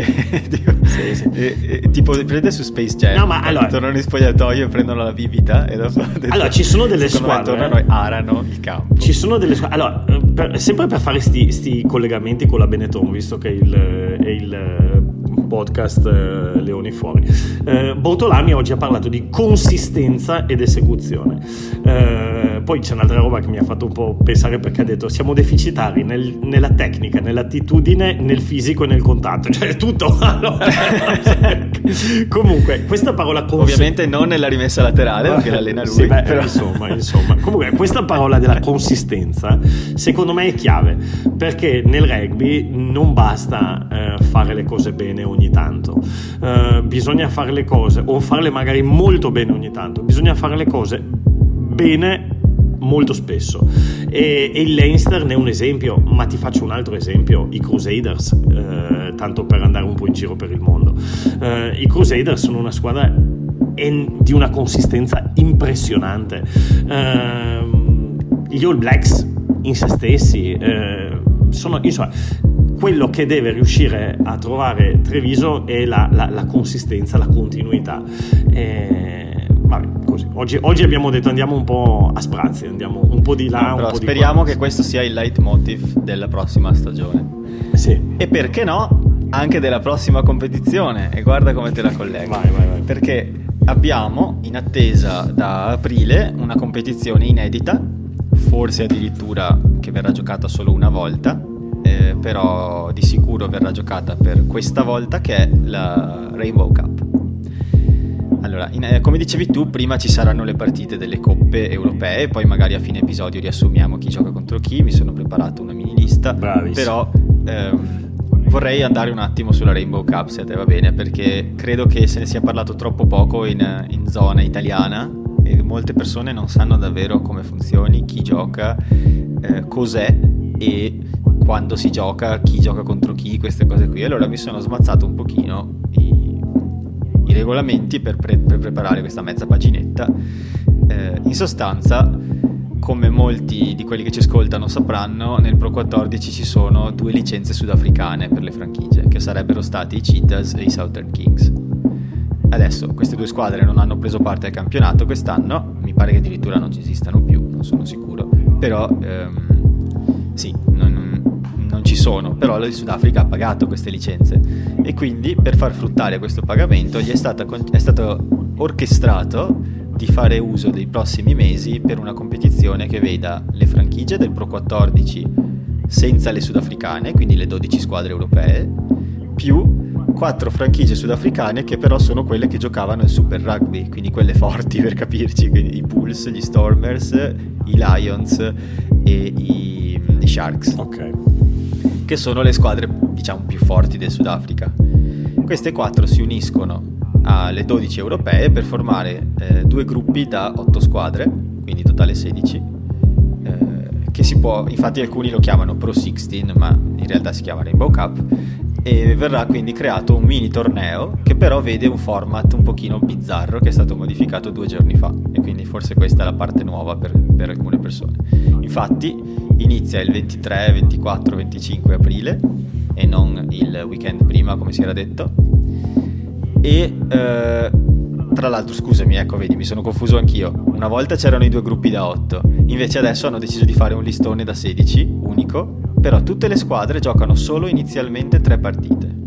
tipo, sì, sì. E, e, tipo, prende su Space Jam, no, ma allora, tornano in spogliatoio e prendono la bibita e dopo... Detto, allora, ci sono delle squadre... tornano e arano il campo. Ci sono delle squadre... Allora, eh, per, sempre per fare questi collegamenti con la Benetton, visto che il, è il podcast eh, Leoni Fuori. Eh, Bortolami oggi ha parlato di consistenza ed esecuzione. Eh, poi c'è un'altra roba che mi ha fatto un po' pensare perché ha detto siamo deficitari nel, nella tecnica, nell'attitudine, nel fisico e nel contatto, cioè tutto. [LAUGHS] [LAUGHS] Comunque, questa parola consistenza... Ovviamente non nella rimessa laterale perché l'allena lui. Sì, beh, però... insomma, insomma. Comunque, questa parola della consistenza secondo me è chiave perché nel rugby non basta eh, fare le cose bene ogni tanto, eh, bisogna fare le cose o farle magari molto bene ogni tanto, bisogna fare le cose bene molto spesso. E, e, il Leinster ne è un esempio ma ti faccio un altro esempio i Crusaders eh, tanto per andare un po' in giro per il mondo. Eh, i Crusaders sono una squadra en, di una consistenza impressionante. Eh, gli All Blacks in se stessi eh, sono insomma quello che deve riuscire a trovare Treviso è la, la, la consistenza, la continuità. E, vabbè, così. Oggi, oggi, abbiamo detto andiamo un po' a sprazzi, andiamo un po' di là. No, un po' speriamo di che questo sia il leitmotiv della prossima stagione. Sì. E perché no? Anche della prossima competizione. E guarda come te la collego. Vai, vai, vai. Perché abbiamo in attesa da aprile una competizione inedita, forse addirittura che verrà giocata solo una volta eh, però di sicuro verrà giocata per questa volta che è la Rainbow Cup. Allora, in, eh, come dicevi tu, prima ci saranno le partite delle coppe europee, poi magari a fine episodio riassumiamo chi gioca contro chi, mi sono preparato una mini lista, Bravissimo. però ehm, vorrei andare un attimo sulla Rainbow Cup se a te va bene, perché credo che se ne sia parlato troppo poco in, in zona italiana e molte persone non sanno davvero come funzioni, chi gioca, eh, cos'è e quando si gioca, chi gioca contro chi, queste cose qui. Allora mi sono smazzato un pochino i, i regolamenti per, pre- per, preparare questa mezza paginetta. Eh, in sostanza, come molti di quelli che ci ascoltano sapranno, nel Pro 14 ci sono due licenze sudafricane per le franchigie, che sarebbero stati i Cheetahs e i Southern Kings. Adesso queste due squadre non hanno preso parte al campionato quest'anno, mi pare che addirittura non ci esistano più, non sono sicuro, però ehm, sì, ci sono, però il Sudafrica ha pagato queste licenze e quindi per far fruttare questo pagamento gli è, stata, è stato orchestrato di fare uso dei prossimi mesi per una competizione che veda le franchigie del Pro 14 senza le sudafricane, quindi le 12 squadre europee, più quattro franchigie sudafricane che però sono quelle che giocavano il Super Rugby, quindi quelle forti [LAUGHS] per capirci, quindi i Bulls, gli Stormers, i Lions e i, i Sharks. Ok che sono le squadre diciamo più forti del Sudafrica. Queste quattro si uniscono alle 12 europee per formare eh, due gruppi da 8 squadre, quindi totale 16. Che si può, infatti alcuni lo chiamano Pro 16, ma in realtà si chiama Rainbow Cup e verrà quindi creato un mini torneo che però vede un format un pochino bizzarro che è stato modificato due giorni fa e quindi forse questa è la parte nuova per, per alcune persone. Infatti inizia il 23, 24, 25 aprile e non il weekend prima come si era detto e eh, tra l'altro scusami ecco vedi mi sono confuso anch'io una volta c'erano i due gruppi da 8 invece adesso hanno deciso di fare un listone da 16 unico però tutte le squadre giocano solo inizialmente tre partite.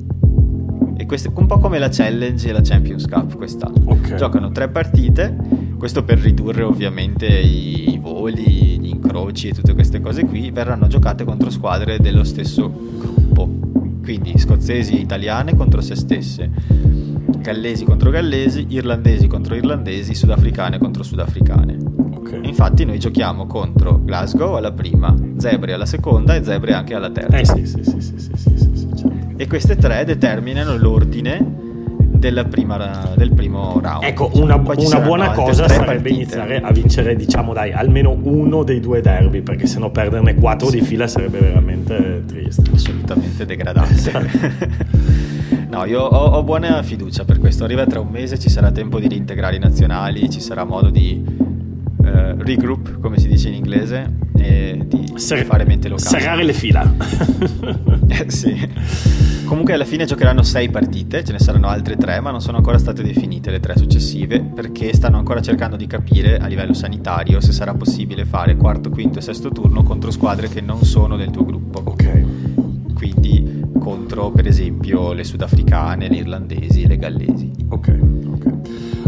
E e queste, un po' come la Challenge e la Champions Cup quest'anno. Okay. Giocano tre partite, questo per ridurre ovviamente i, i voli, gli incroci e tutte queste cose qui, verranno giocate contro squadre dello stesso gruppo, quindi scozzesi e italiane contro se stesse, gallesi contro gallesi, irlandesi contro irlandesi, sudafricane contro sudafricane. Okay. Infatti noi giochiamo contro Glasgow alla prima, Zebre alla seconda e Zebre anche alla terza. Eh sì, sì, sì, sì, sì, sì, sì certo. E queste tre determinano l'ordine prima, del primo round. Ecco, una, una buona cosa sarebbe partite. iniziare a vincere, diciamo, dai, almeno uno dei due derby, perché se no perderne quattro sì. di fila sarebbe veramente triste. Assolutamente degradante. Esatto. No, io ho, ho, buona fiducia per questo. Arriva tra un mese, ci sarà tempo di reintegrare i nazionali, ci sarà modo di uh, regroup, come si dice in inglese, e di Ser- fare mente locale. Serrare le fila. [LAUGHS] eh, sì. Comunque alla fine giocheranno sei partite, ce ne saranno altre tre, ma non sono ancora state definite le tre successive perché stanno ancora cercando di capire a livello sanitario se sarà possibile fare quarto, quinto e sesto turno contro squadre che non sono del tuo gruppo. Ok. Quindi contro per esempio le sudafricane, le irlandesi, le gallesi. Ok, ok.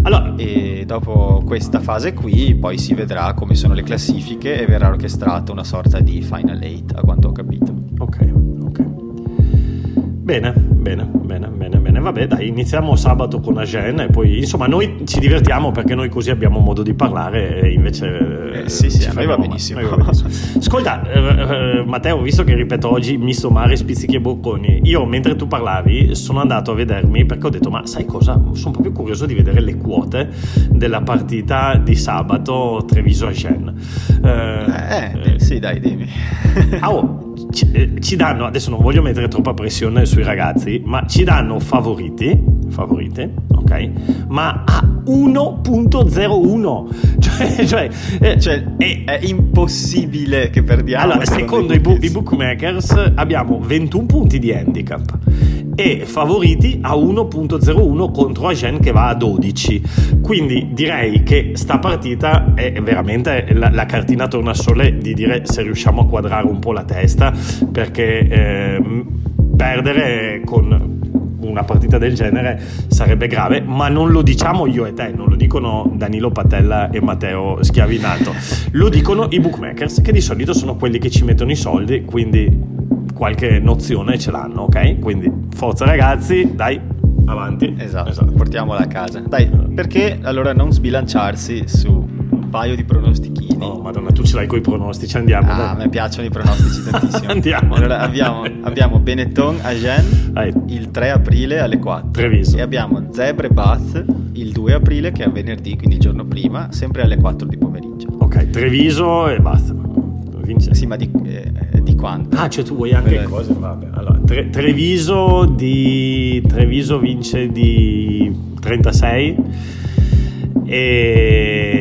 Allora, e dopo questa fase qui poi si vedrà come sono le classifiche e verrà orchestrata una sorta di Final 8 a quanto ho capito. Ok, ok. Bene, bene, bene, bene, bene. Vabbè, dai, iniziamo sabato con Agen e poi, insomma, noi ci divertiamo perché noi così abbiamo modo di parlare e invece... Eh, sì, sì, a noi va benissimo. Va benissimo. Ascolta, eh, eh, Matteo, visto che ripeto oggi misto mare, spizzichi e bocconi, io mentre tu parlavi sono andato a vedermi perché ho detto, ma sai cosa? Sono proprio curioso di vedere le quote della partita di sabato Treviso-Agen. Eh, eh, sì, dai, dimmi. ah, oh, ci, eh, ci, danno, adesso non voglio mettere troppa pressione sui ragazzi, ma ci danno favoriti, favoriti, ok? Ma a 1.01, [LAUGHS] cioè, cioè, eh, cioè è, è, impossibile che perdiamo. Allora, secondo i, bu- i bookmakers abbiamo 21 punti di handicap e favoriti a 1.01 contro Agen che va a 12. Quindi direi che sta partita è veramente la, la cartina tornasole di dire se riusciamo a quadrare un po' la testa perché eh, perdere con una partita del genere sarebbe grave, ma non lo diciamo io e te, non lo dicono Danilo Patella e Matteo Schiavinato, lo dicono i bookmakers che di solito sono quelli che ci mettono i soldi, quindi qualche nozione ce l'hanno, ok? Quindi forza ragazzi, dai, avanti. Esatto, esatto. portiamola a casa. Dai, perché allora non sbilanciarsi su un paio di pronostichini? Oh, madonna, tu ce l'hai con i pronostici, andiamo. Ah, a me piacciono i pronostici [LAUGHS] tantissimo. andiamo. Allora abbiamo, abbiamo Benetton a Gen il 3 aprile alle 4. Treviso. E abbiamo Zebre Bath il 2 aprile, che è venerdì, quindi il giorno prima, sempre alle 4 di pomeriggio. Ok, Treviso e basta. Vince. Sì, ma di, eh, di quanto? Ah, cioè tu vuoi anche Quelle... cose? Vabbè. Allora, Tre, Treviso, di, Treviso vince di 36 e...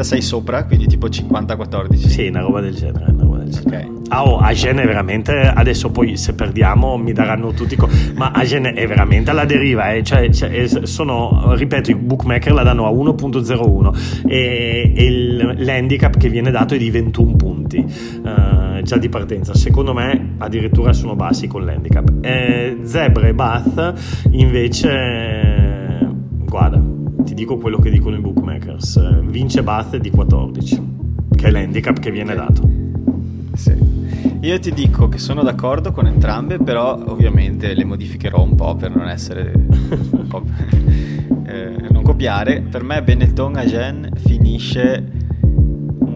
36 sopra, quindi tipo 50-14. Sì, una roba del genere. Una roba del genere. Ok. Ah, oh, Agen è veramente adesso poi se perdiamo mi daranno tutti co- ma Agen è veramente alla deriva eh? cioè, cioè, sono ripeto i bookmaker la danno a 1.01 e, e il, l'handicap che viene dato è di 21 punti uh, già di partenza secondo me addirittura sono bassi con l'handicap eh, Zebra e Bath invece guarda ti dico quello che dicono i bookmakers vince Bath di 14 che è l'handicap che viene dato sì io ti dico che sono d'accordo con entrambe, però ovviamente le modificherò un po' per non essere. [LAUGHS] eh, non copiare. Per me Benetton Agen finisce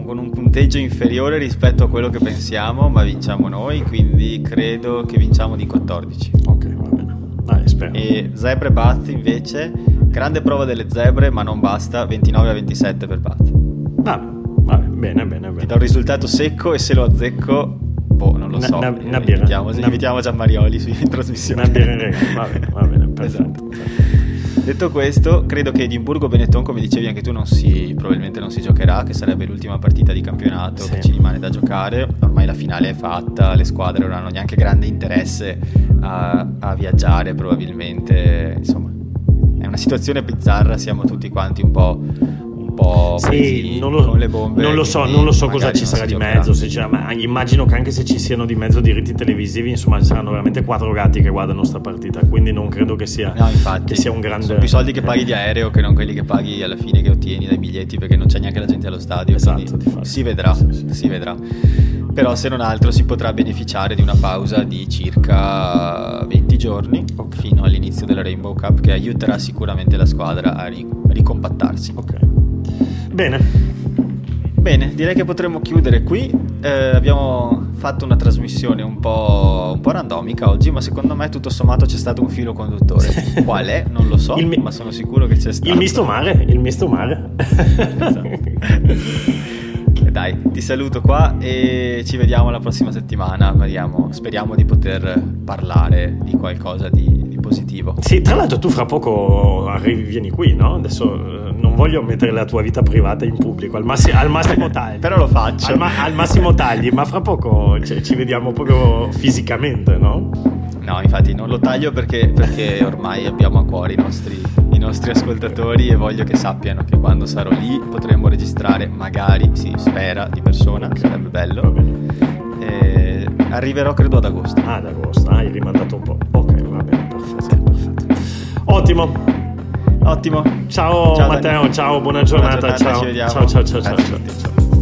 con un punteggio inferiore rispetto a quello che pensiamo, ma vinciamo noi, quindi credo che vinciamo di 14. Ok, va bene. Dai, spero. E Zebre Bath invece, grande prova delle zebre, ma non basta, 29 a 27 per Bath. Va, va bene, bene, bene. Ti do un risultato secco e se lo azzecco boh, non lo so. Una, una birra. Invitiamo, una... invitiamo Gianmarioli su in trasmissione. Una birra va bene, va bene, [LAUGHS] esatto. Detto questo, credo che Edimburgo-Benetton, come dicevi anche tu, non si, probabilmente non si giocherà, che sarebbe l'ultima partita di campionato sì. che ci rimane da giocare. Ormai la finale è fatta, le squadre non hanno neanche grande interesse a, a viaggiare, probabilmente. Insomma, è una situazione bizzarra, siamo tutti quanti un po' po' sì, non lo, con le bombe. Non lo so, non lo so cosa ci sarà di mezzo. Se ma immagino che anche se ci siano di mezzo diritti televisivi, insomma, ci saranno veramente quattro gatti che guardano sta partita. Quindi non credo che sia, no, infatti, che sia un grande. Sono più soldi che paghi di aereo che non quelli che paghi alla fine che ottieni dai biglietti perché non c'è neanche la gente allo stadio. Esatto, si vedrà, sì, sì. si vedrà. Però se non altro si potrà beneficiare di una pausa di circa 20 giorni okay. fino all'inizio della Rainbow Cup che aiuterà sicuramente la squadra a ricompattarsi. Ok. Bene. Bene, direi che potremmo chiudere qui. Eh, abbiamo fatto una trasmissione un po', un po', randomica oggi, ma secondo me tutto sommato c'è stato un filo conduttore. [LAUGHS] Qual è? Non lo so, mi- ma sono sicuro che c'è stato. Il misto mare, il misto mare. [LAUGHS] esatto. Dai, ti saluto qua e ci vediamo la prossima settimana. Vediamo, speriamo di poter parlare di qualcosa di, di, positivo. Sì, tra l'altro tu fra poco arrivi, vieni qui, no? Adesso eh, non voglio mettere la tua vita privata in pubblico, al, massi- al massimo tagli. [LAUGHS] Però lo faccio. Al, ma- al massimo tagli, ma fra poco cioè, ci vediamo proprio fisicamente, no? No, infatti non lo taglio perché, perché ormai abbiamo a cuore i nostri, i nostri, ascoltatori e voglio che sappiano che quando sarò lì potremmo registrare, magari, si spera, di persona, sarebbe bello. E arriverò credo ad agosto. Ah, ad agosto, ah, hai rimandato un po'. Ok, va bene, perfetto, perfetto. Ottimo. Ottimo. Ciao, ciao Matteo, ciao, buona giornata. Buona giornata ciao. ciao. ciao, ciao, ciao, ciao.